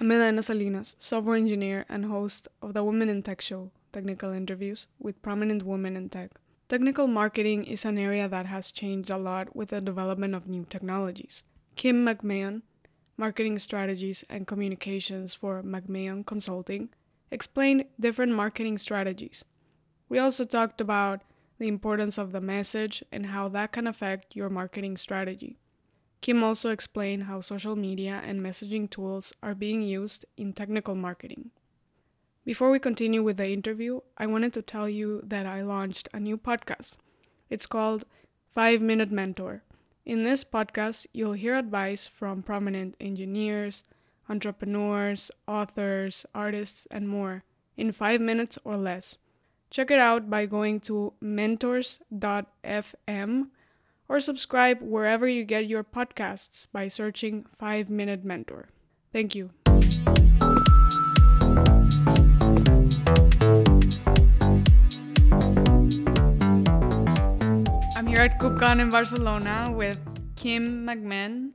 I'm Edaena Salinas, software engineer and host of the Women in Tech Show, technical interviews with prominent women in tech. Technical marketing is an area that has changed a lot with the development of new technologies. Kim McMahon, marketing strategies and communications for McMahon Consulting, explained different marketing strategies. We also talked about the importance of the message and how that can affect your marketing strategy. Kim also explained how social media and messaging tools are being used in technical marketing. Before we continue with the interview, I wanted to tell you that I launched a new podcast. It's called 5 Minute Mentor. In this podcast, you'll hear advice from prominent engineers, entrepreneurs, authors, artists, and more in 5 minutes or less. Check it out by going to mentors.fm or subscribe wherever you get your podcasts by searching 5 Minute Mentor. Thank you. I'm here at KubeCon in Barcelona with Kim McMahon,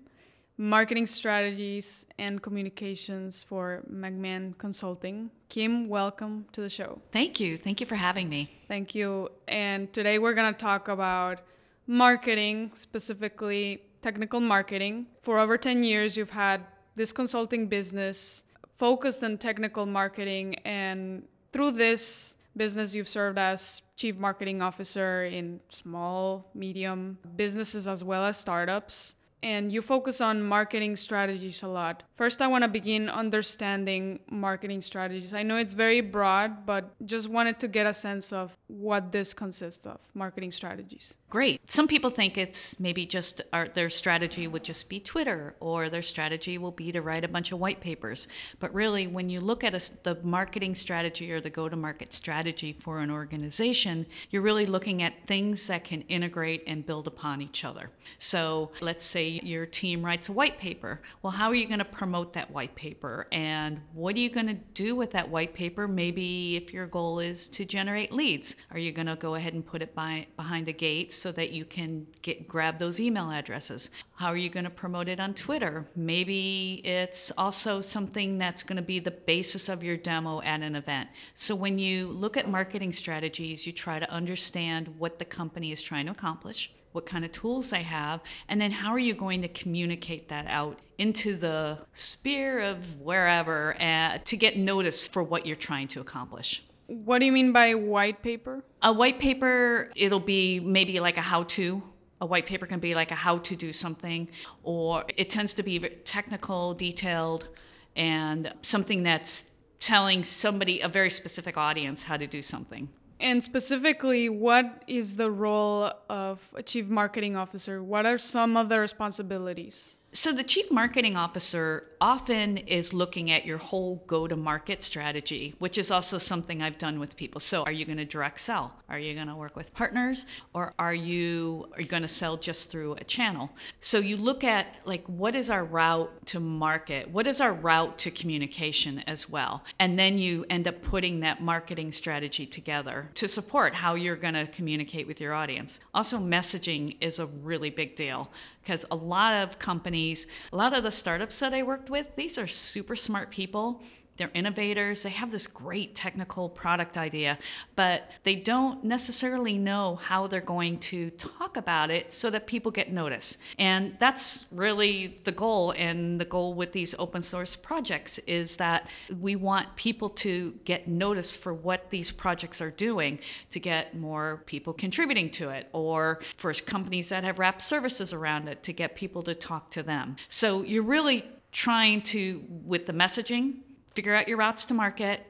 marketing strategies and communications for McMahon Consulting. Kim, welcome to the show. Thank you. Thank you for having me. Thank you. And today we're going to talk about marketing, specifically technical marketing. For over 10 years, you've had this consulting business focused on technical marketing, and through this business, you've served as chief marketing officer in small, medium businesses as well as startups and you focus on marketing strategies a lot. First, I want to begin understanding marketing strategies. I know it's very broad, but just wanted to get a sense of what this consists of marketing strategies. Great. Some people think it's maybe just our, their strategy would just be Twitter or their strategy will be to write a bunch of white papers. But really, when you look at a, the marketing strategy or the go to market strategy for an organization, you're really looking at things that can integrate and build upon each other. So let's say your team writes a white paper. Well, how are you going to promote that white paper? And what are you going to do with that white paper? Maybe if your goal is to generate leads, are you going to go ahead and put it by, behind a gate so that you can get grab those email addresses? How are you going to promote it on Twitter? Maybe it's also something that's going to be the basis of your demo at an event. So when you look at marketing strategies, you try to understand what the company is trying to accomplish what kind of tools they have, and then how are you going to communicate that out into the sphere of wherever uh, to get noticed for what you're trying to accomplish. What do you mean by white paper? A white paper, it'll be maybe like a how to. A white paper can be like a how to do something, or it tends to be technical, detailed, and something that's telling somebody, a very specific audience, how to do something. And specifically, what is the role of a chief marketing officer? What are some of the responsibilities? So, the chief marketing officer often is looking at your whole go to market strategy, which is also something I've done with people. So, are you going to direct sell? Are you going to work with partners? Or are you, are you going to sell just through a channel? So, you look at like what is our route to market? What is our route to communication as well? And then you end up putting that marketing strategy together to support how you're going to communicate with your audience. Also, messaging is a really big deal because a lot of companies, a lot of the startups that I worked with, these are super smart people they're innovators, they have this great technical product idea, but they don't necessarily know how they're going to talk about it so that people get notice. And that's really the goal. And the goal with these open source projects is that we want people to get notice for what these projects are doing to get more people contributing to it, or for companies that have wrapped services around it to get people to talk to them. So you're really trying to, with the messaging, figure out your routes to market,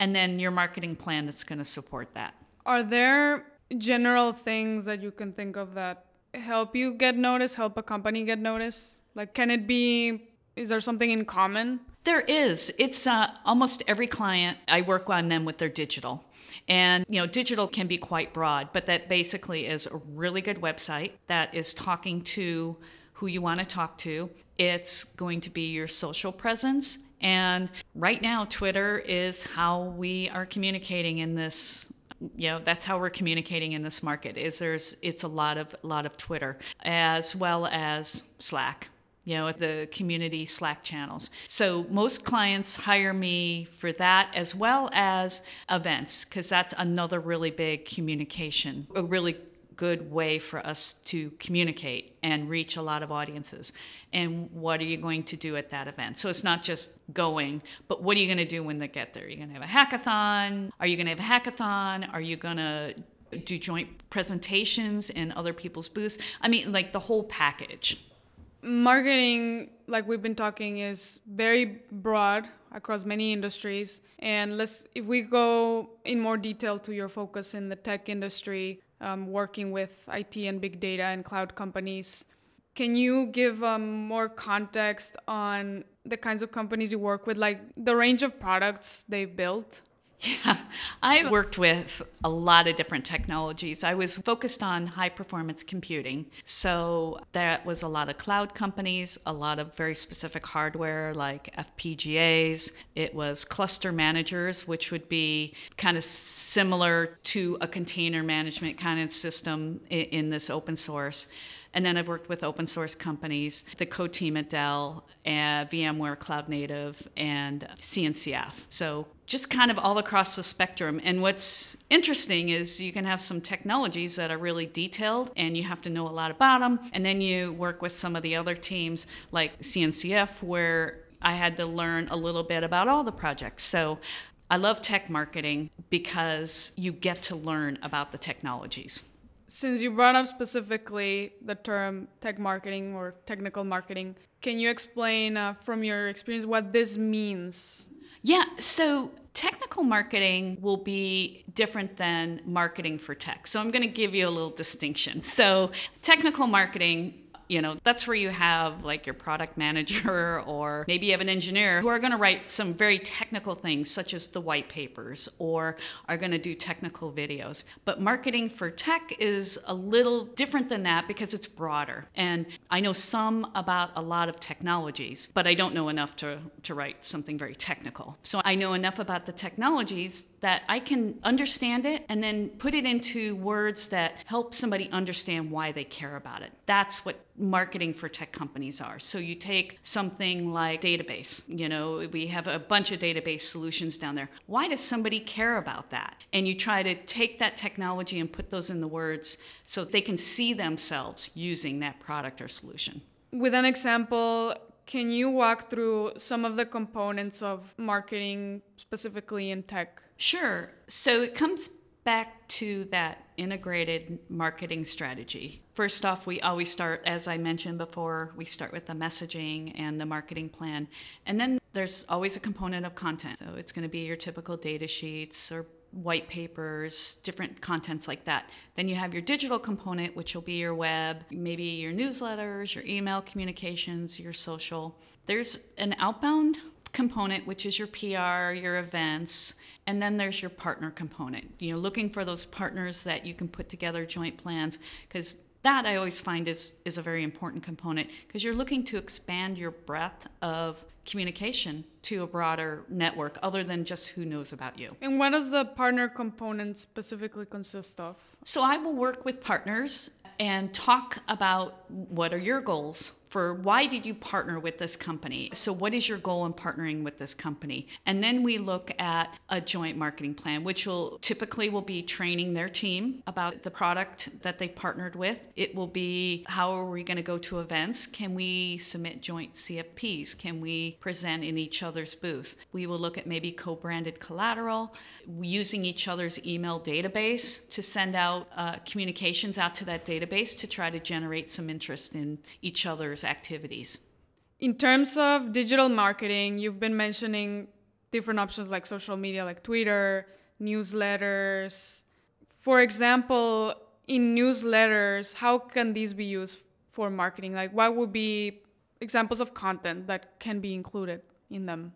and then your marketing plan that's going to support that. Are there general things that you can think of that help you get noticed, help a company get noticed? Like, can it be, is there something in common? There is. It's uh, almost every client, I work on them with their digital. And, you know, digital can be quite broad, but that basically is a really good website that is talking to who you want to talk to. It's going to be your social presence and right now, Twitter is how we are communicating in this you know that's how we're communicating in this market is there's it's a lot of lot of twitter as well as slack you know, the community Slack channels. So most clients hire me for that as well as events, because that's another really big communication, a really good way for us to communicate and reach a lot of audiences. And what are you going to do at that event? So it's not just going, but what are you going to do when they get there? Are you going to have a hackathon? Are you going to have a hackathon? Are you going to do joint presentations in other people's booths? I mean, like the whole package. Marketing, like we've been talking, is very broad across many industries. And let's, if we go in more detail to your focus in the tech industry, um, working with IT and big data and cloud companies. Can you give um, more context on the kinds of companies you work with, like the range of products they've built? Yeah, I worked with a lot of different technologies. I was focused on high performance computing. So that was a lot of cloud companies, a lot of very specific hardware like FPGAs. It was cluster managers, which would be kind of similar to a container management kind of system in, this open source. And then I've worked with open source companies, the code team at Dell, and uh, VMware Cloud Native, and CNCF. So just kind of all across the spectrum. And what's interesting is you can have some technologies that are really detailed and you have to know a lot about them. And then you work with some of the other teams like CNCF, where I had to learn a little bit about all the projects. So I love tech marketing because you get to learn about the technologies since you brought up specifically the term tech marketing or technical marketing, can you explain uh, from your experience what this means? Yeah, so technical marketing will be different than marketing for tech. So I'm going to give you a little distinction. So, technical marketing you know that's where you have like your product manager or maybe you have an engineer who are going to write some very technical things such as the white papers or are going to do technical videos. But marketing for tech is a little different than that because it's broader. And i know some about a lot of technologies but i don't know enough to, to write something very technical. So i know enough about the technologies that I can understand it and then put it into words that help somebody understand why they care about it. That's what marketing for tech companies are. So you take something like database, you know, we have a bunch of database solutions down there. Why does somebody care about that? And you try to take that technology and put those in the words so they can see themselves using that product or solution. With an example, can you walk through some of the components of marketing specifically in tech? Sure. So it comes back to that integrated marketing strategy. First off, we always start, as I mentioned before, we start with the messaging and the marketing plan. And then there's always a component of content. So it's going to be your typical data sheets or white papers, different contents like that. Then you have your digital component, which will be your web, maybe your newsletters, your email communications, your social. There's an outbound component, which is your PR, your events, and then there's your partner component. You know, looking for those partners that you can put together joint plans because that I always find is is a very important component because you're looking to expand your breadth of communication to a broader network other than just who knows about you. And what does the partner component specifically consist of? So I will work with partners and talk about what are your goals for why did you partner with this company? So what is your goal in partnering with this company? And then we look at a joint marketing plan which will typically will be training their team about the product that they partnered with. It will be how are we going to go to events? Can we submit joint cfps can we present in each other's booths? We will look at maybe co-branded collateral using each other's email database to send out uh, communications out to that database to try to generate some interest in each other's activities. In terms of digital marketing, you've been mentioning different options like social media, like Twitter, newsletters. For example, in newsletters, how can these be used for marketing? Like, what would be examples of content that can be included in them?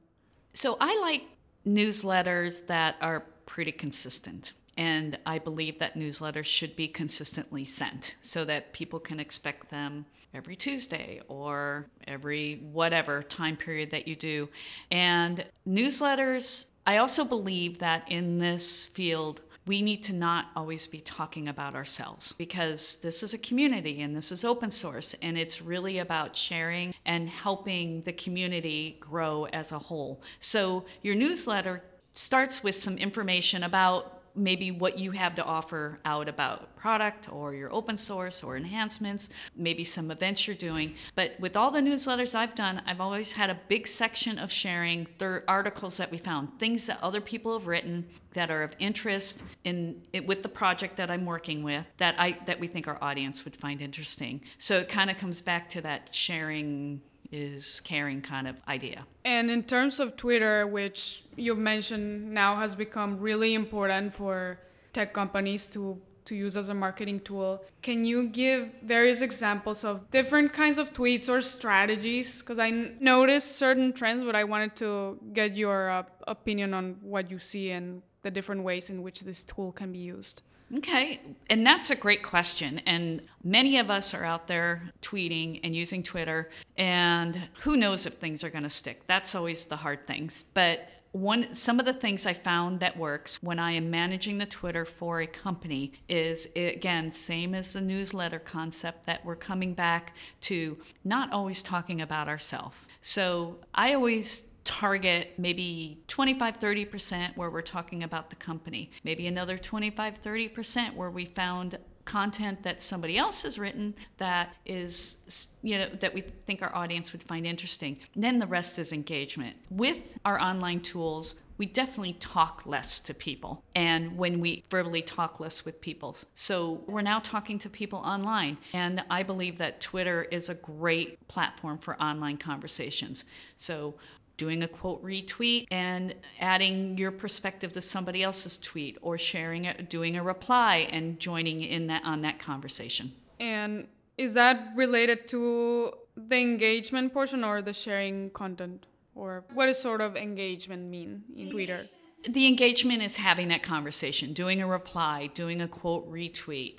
So, I like newsletters that are pretty consistent. And I believe that newsletters should be consistently sent so that people can expect them every Tuesday or every whatever time period that you do. And newsletters, I also believe that in this field, we need to not always be talking about ourselves because this is a community and this is open source and it's really about sharing and helping the community grow as a whole. So your newsletter starts with some information about maybe what you have to offer out about product or your open source or enhancements, maybe some events you're doing. But with all the newsletters I've done, I've always had a big section of sharing their articles that we found, things that other people have written that are of interest in it, with the project that I'm working with that I that we think our audience would find interesting. So it kind of comes back to that sharing is caring kind of idea. And in terms of Twitter, which you've mentioned now has become really important for tech companies to to use as a marketing tool. Can you give various examples of different kinds of tweets or strategies? Because I noticed certain trends, but I wanted to get your uh, opinion on what you see and the different ways in which this tool can be used. Okay, and that's a great question. And many of us are out there tweeting and using Twitter, and who knows if things are going to stick. That's always the hard things. But one some of the things I found that works when I am managing the Twitter for a company is again same as the newsletter concept that we're coming back to not always talking about ourselves. So I always target maybe 25 30% where we're talking about the company. Maybe another 25 30% where we found content that somebody else has written that is you know that we think our audience would find interesting. Then the rest is engagement. With our online tools we definitely talk less to people and when we verbally talk less with people. So we're now talking to people online and i believe that twitter is a great platform for online conversations. So doing a quote retweet and adding your perspective to somebody else's tweet or sharing it doing a reply and joining in that on that conversation. And is that related to the engagement portion or the sharing content? Or what does sort of engagement mean in twitter? the engagement is having that conversation doing a reply doing a quote retweet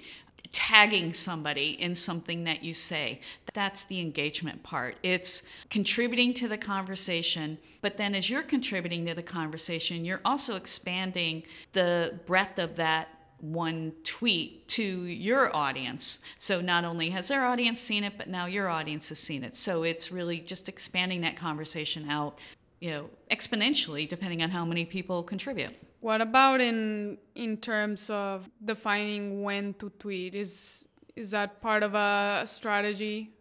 tagging somebody in something that you say. That's the engagement part. It's contributing to the conversation, but then as you're contributing to the conversation, you're also expanding the breadth of that one tweet to your audience. So not only has their audience seen it, but now your audience has seen it. So it's really just expanding that conversation out, you know, exponentially depending on how many people contribute. What about in in terms of defining when to tweet? Is is that part of a strategy?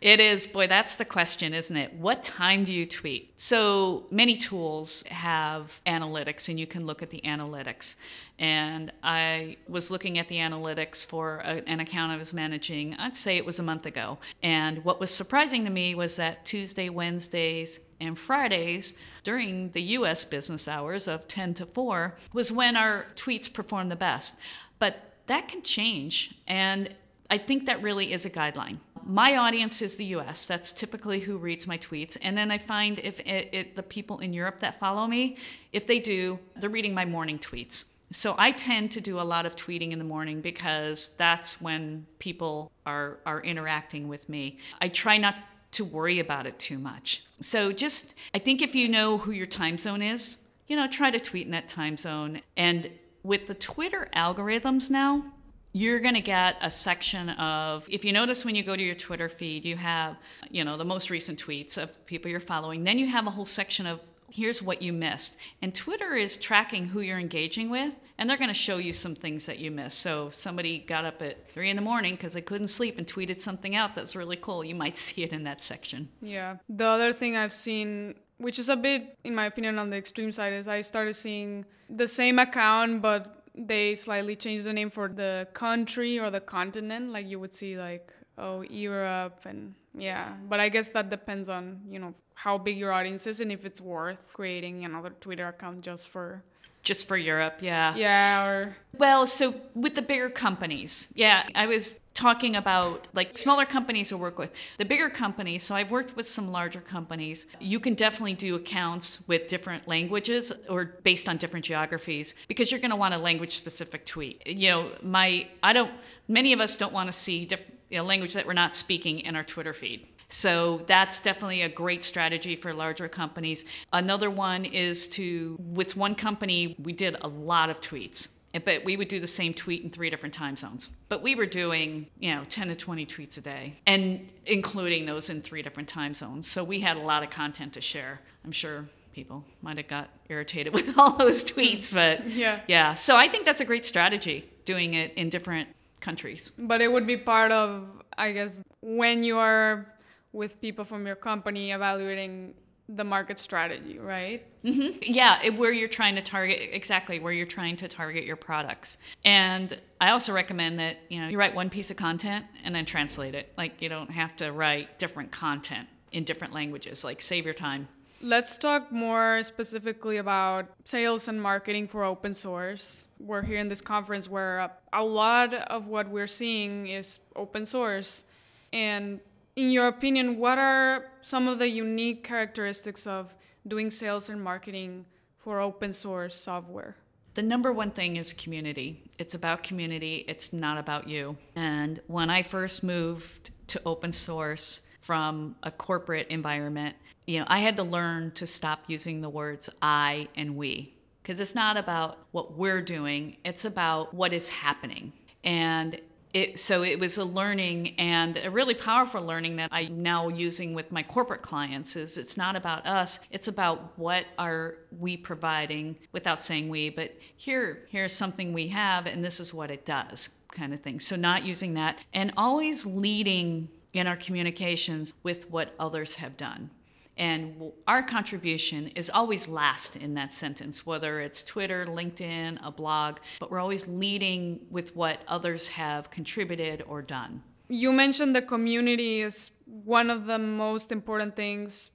It is. Boy, that's the question, isn't it? What time do you tweet? So many tools have analytics, and you can look at the analytics. And I was looking at the analytics for a, an account I was managing, I'd say it was a month ago. And what was surprising to me was that Tuesday, Wednesdays, and Fridays during the US business hours of 10 to 4 was when our tweets performed the best. But that can change, and I think that really is a guideline. My audience is the US. That's typically who reads my tweets. And then I find if it, it, the people in Europe that follow me, if they do, they're reading my morning tweets. So I tend to do a lot of tweeting in the morning because that's when people are, are interacting with me. I try not to worry about it too much. So just, I think if you know who your time zone is, you know, try to tweet in that time zone. And with the Twitter algorithms now, you're going to get a section of if you notice when you go to your twitter feed you have you know the most recent tweets of people you're following then you have a whole section of here's what you missed. And Twitter is tracking who you're engaging with, and they're going to show you some things that you missed. So if somebody got up at three in the morning because they couldn't sleep and tweeted something out that's really cool, you might see it in that section. Yeah. The other thing I've seen, which is a bit, in my opinion, on the extreme side, is I started seeing the same account, but they slightly changed the name for the country or the continent. Like you would see, like, oh, Europe and yeah. But I guess that depends on, you know, how big your audience is and if it's worth creating another Twitter account just for just for Europe, yeah. Yeah, or well, so with the bigger companies, yeah, I was talking about like smaller companies to work with. The bigger companies, so I've worked with some larger companies. You can definitely do accounts with different languages or based on different geographies because you're going to want a language specific tweet. You know, my I don't many of us don't want to see different you know, language that we're not speaking in our Twitter feed. So that's definitely a great strategy for larger companies. Another one is to, with one company, we did a lot of tweets but we would do the same tweet in three different time zones. But we were doing, you know, 10 to 20 tweets a day and including those in three different time zones. So we had a lot of content to share. I'm sure people might have got irritated with all those tweets, but Yeah. yeah. So I think that's a great strategy doing it in different countries. But it would be part of, I guess, when you are with people from your company evaluating the market strategy, right? hmm Yeah, it, where you're trying to target exactly where you're trying to target your products. And I also recommend that you know you write one piece of content and then translate it. Like you don't have to write different content in different languages. Like save your time. Let's talk more specifically about sales and marketing for open source. We're here in this conference where a, a lot of what we're seeing is open source. And in your opinion, what are some of the unique characteristics of doing sales and marketing for open source software? The number one thing is community. It's about community, it's not about you. And when I first moved to open source from a corporate environment, you know, I had to learn to stop using the words I and we because it's not about what we're doing, it's about what is happening. And it, so it was a learning and a really powerful learning that I'm now using with my corporate clients is it's not about us, it's about what are we providing without saying we, but here here's something we have and this is what it does kind of thing. So not using that and always leading in our communications with what others have done. And our contribution is always last in that sentence, whether it's Twitter, LinkedIn, a blog, but we're always leading with what others have contributed or done. You mentioned the community is one of the most important things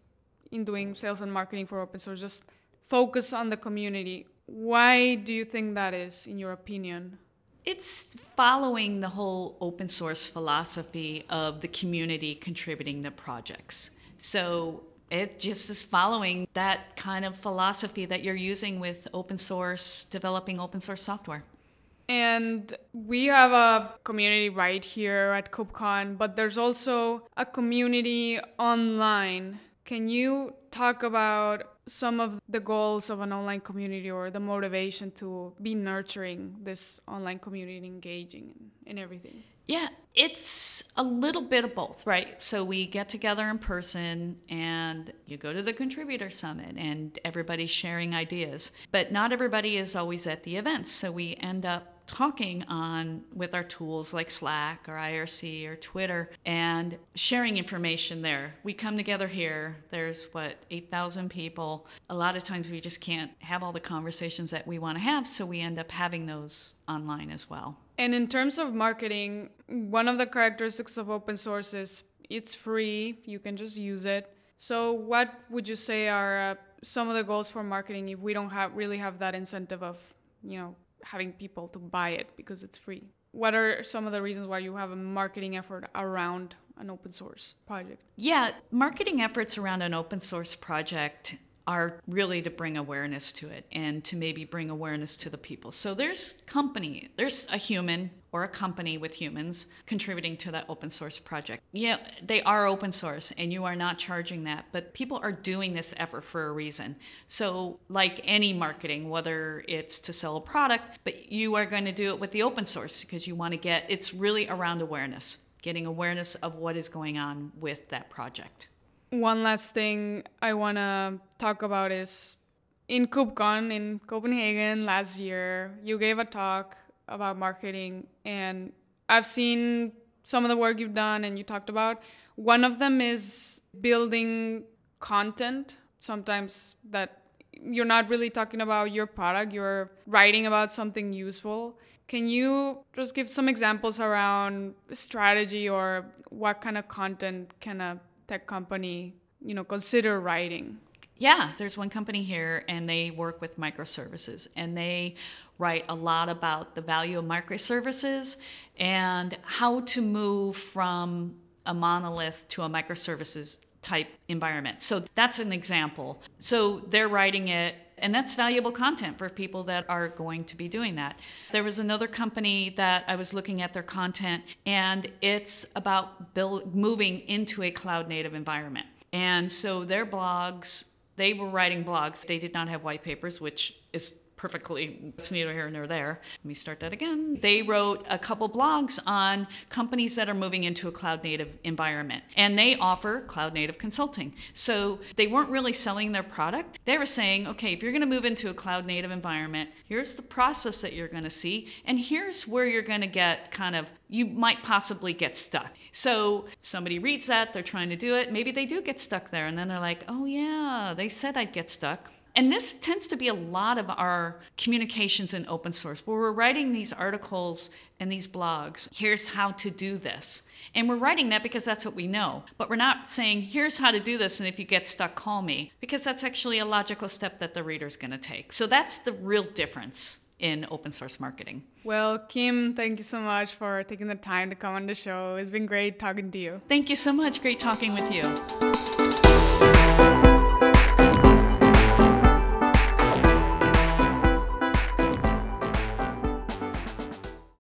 in doing sales and marketing for open source. Just focus on the community. Why do you think that is, in your opinion? It's following the whole open source philosophy of the community contributing the projects. So it just is following that kind of philosophy that you're using with open source, developing open source software. And we have a community right here at KubeCon, but there's also a community online. Can you talk about some of the goals of an online community or the motivation to be nurturing this online community and engaging in everything? Yeah, it's a little bit of both, right? So we get together in person and you go to the contributor summit and everybody's sharing ideas. But not everybody is always at the events. So we end up talking on with our tools like Slack or IRC or Twitter and sharing information there. We come together here. There's what 8,000 people. A lot of times we just can't have all the conversations that we want to have, so we end up having those online as well. And in terms of marketing, one of the characteristics of open source is it's free, you can just use it. So, what would you say are uh, some of the goals for marketing if we don't have really have that incentive of, you know, having people to buy it because it's free? What are some of the reasons why you have a marketing effort around an open source project? Yeah, marketing efforts around an open source project are really to bring awareness to it and to maybe bring awareness to the people. So there's company, there's a human or a company with humans contributing to that open source project. Yeah, they are open source and you are not charging that, but people are doing this effort for a reason. So like any marketing, whether it's to sell a product, but you are going to do it with the open source because you want to get it's really around awareness, getting awareness of what is going on with that project. One last thing I want to talk about is in KubeCon in Copenhagen last year, you gave a talk about marketing, and I've seen some of the work you've done and you talked about. One of them is building content, sometimes that you're not really talking about your product, you're writing about something useful. Can you just give some examples around strategy or what kind of content can a tech company, you know, consider writing? Yeah, there's one company here and they work with microservices and they write a lot about the value of microservices and how to move from a monolith to a microservices type environment. So that's an example. So they're writing it and that's valuable content for people that are going to be doing that. There was another company that I was looking at their content, and it's about build, moving into a cloud native environment. And so their blogs, they were writing blogs. They did not have white papers, which is perfectly, it's neither here nor there. Let me start that again. They wrote a couple blogs on companies that are moving into a cloud native environment, and they offer cloud native consulting. So they weren't really selling their product. They were saying, okay, if you're going to move into a cloud native environment, here's the process that you're going to see, and here's where you're going to get kind of you might possibly get stuck. So somebody reads that, they're trying to do it, maybe they do get stuck there, and then they're like, oh yeah, they said I'd get stuck. And this tends to be a lot of our communications in open source, where we're writing these articles and these blogs. Here's how to do this. And we're writing that because that's what we know. But we're not saying, here's how to do this, and if you get stuck, call me, because that's actually a logical step that the reader's going to take. So that's the real difference in open source marketing. Well, Kim, thank you so much for taking the time to come on the show. It's been great talking to you. Thank you so much. Great talking with you.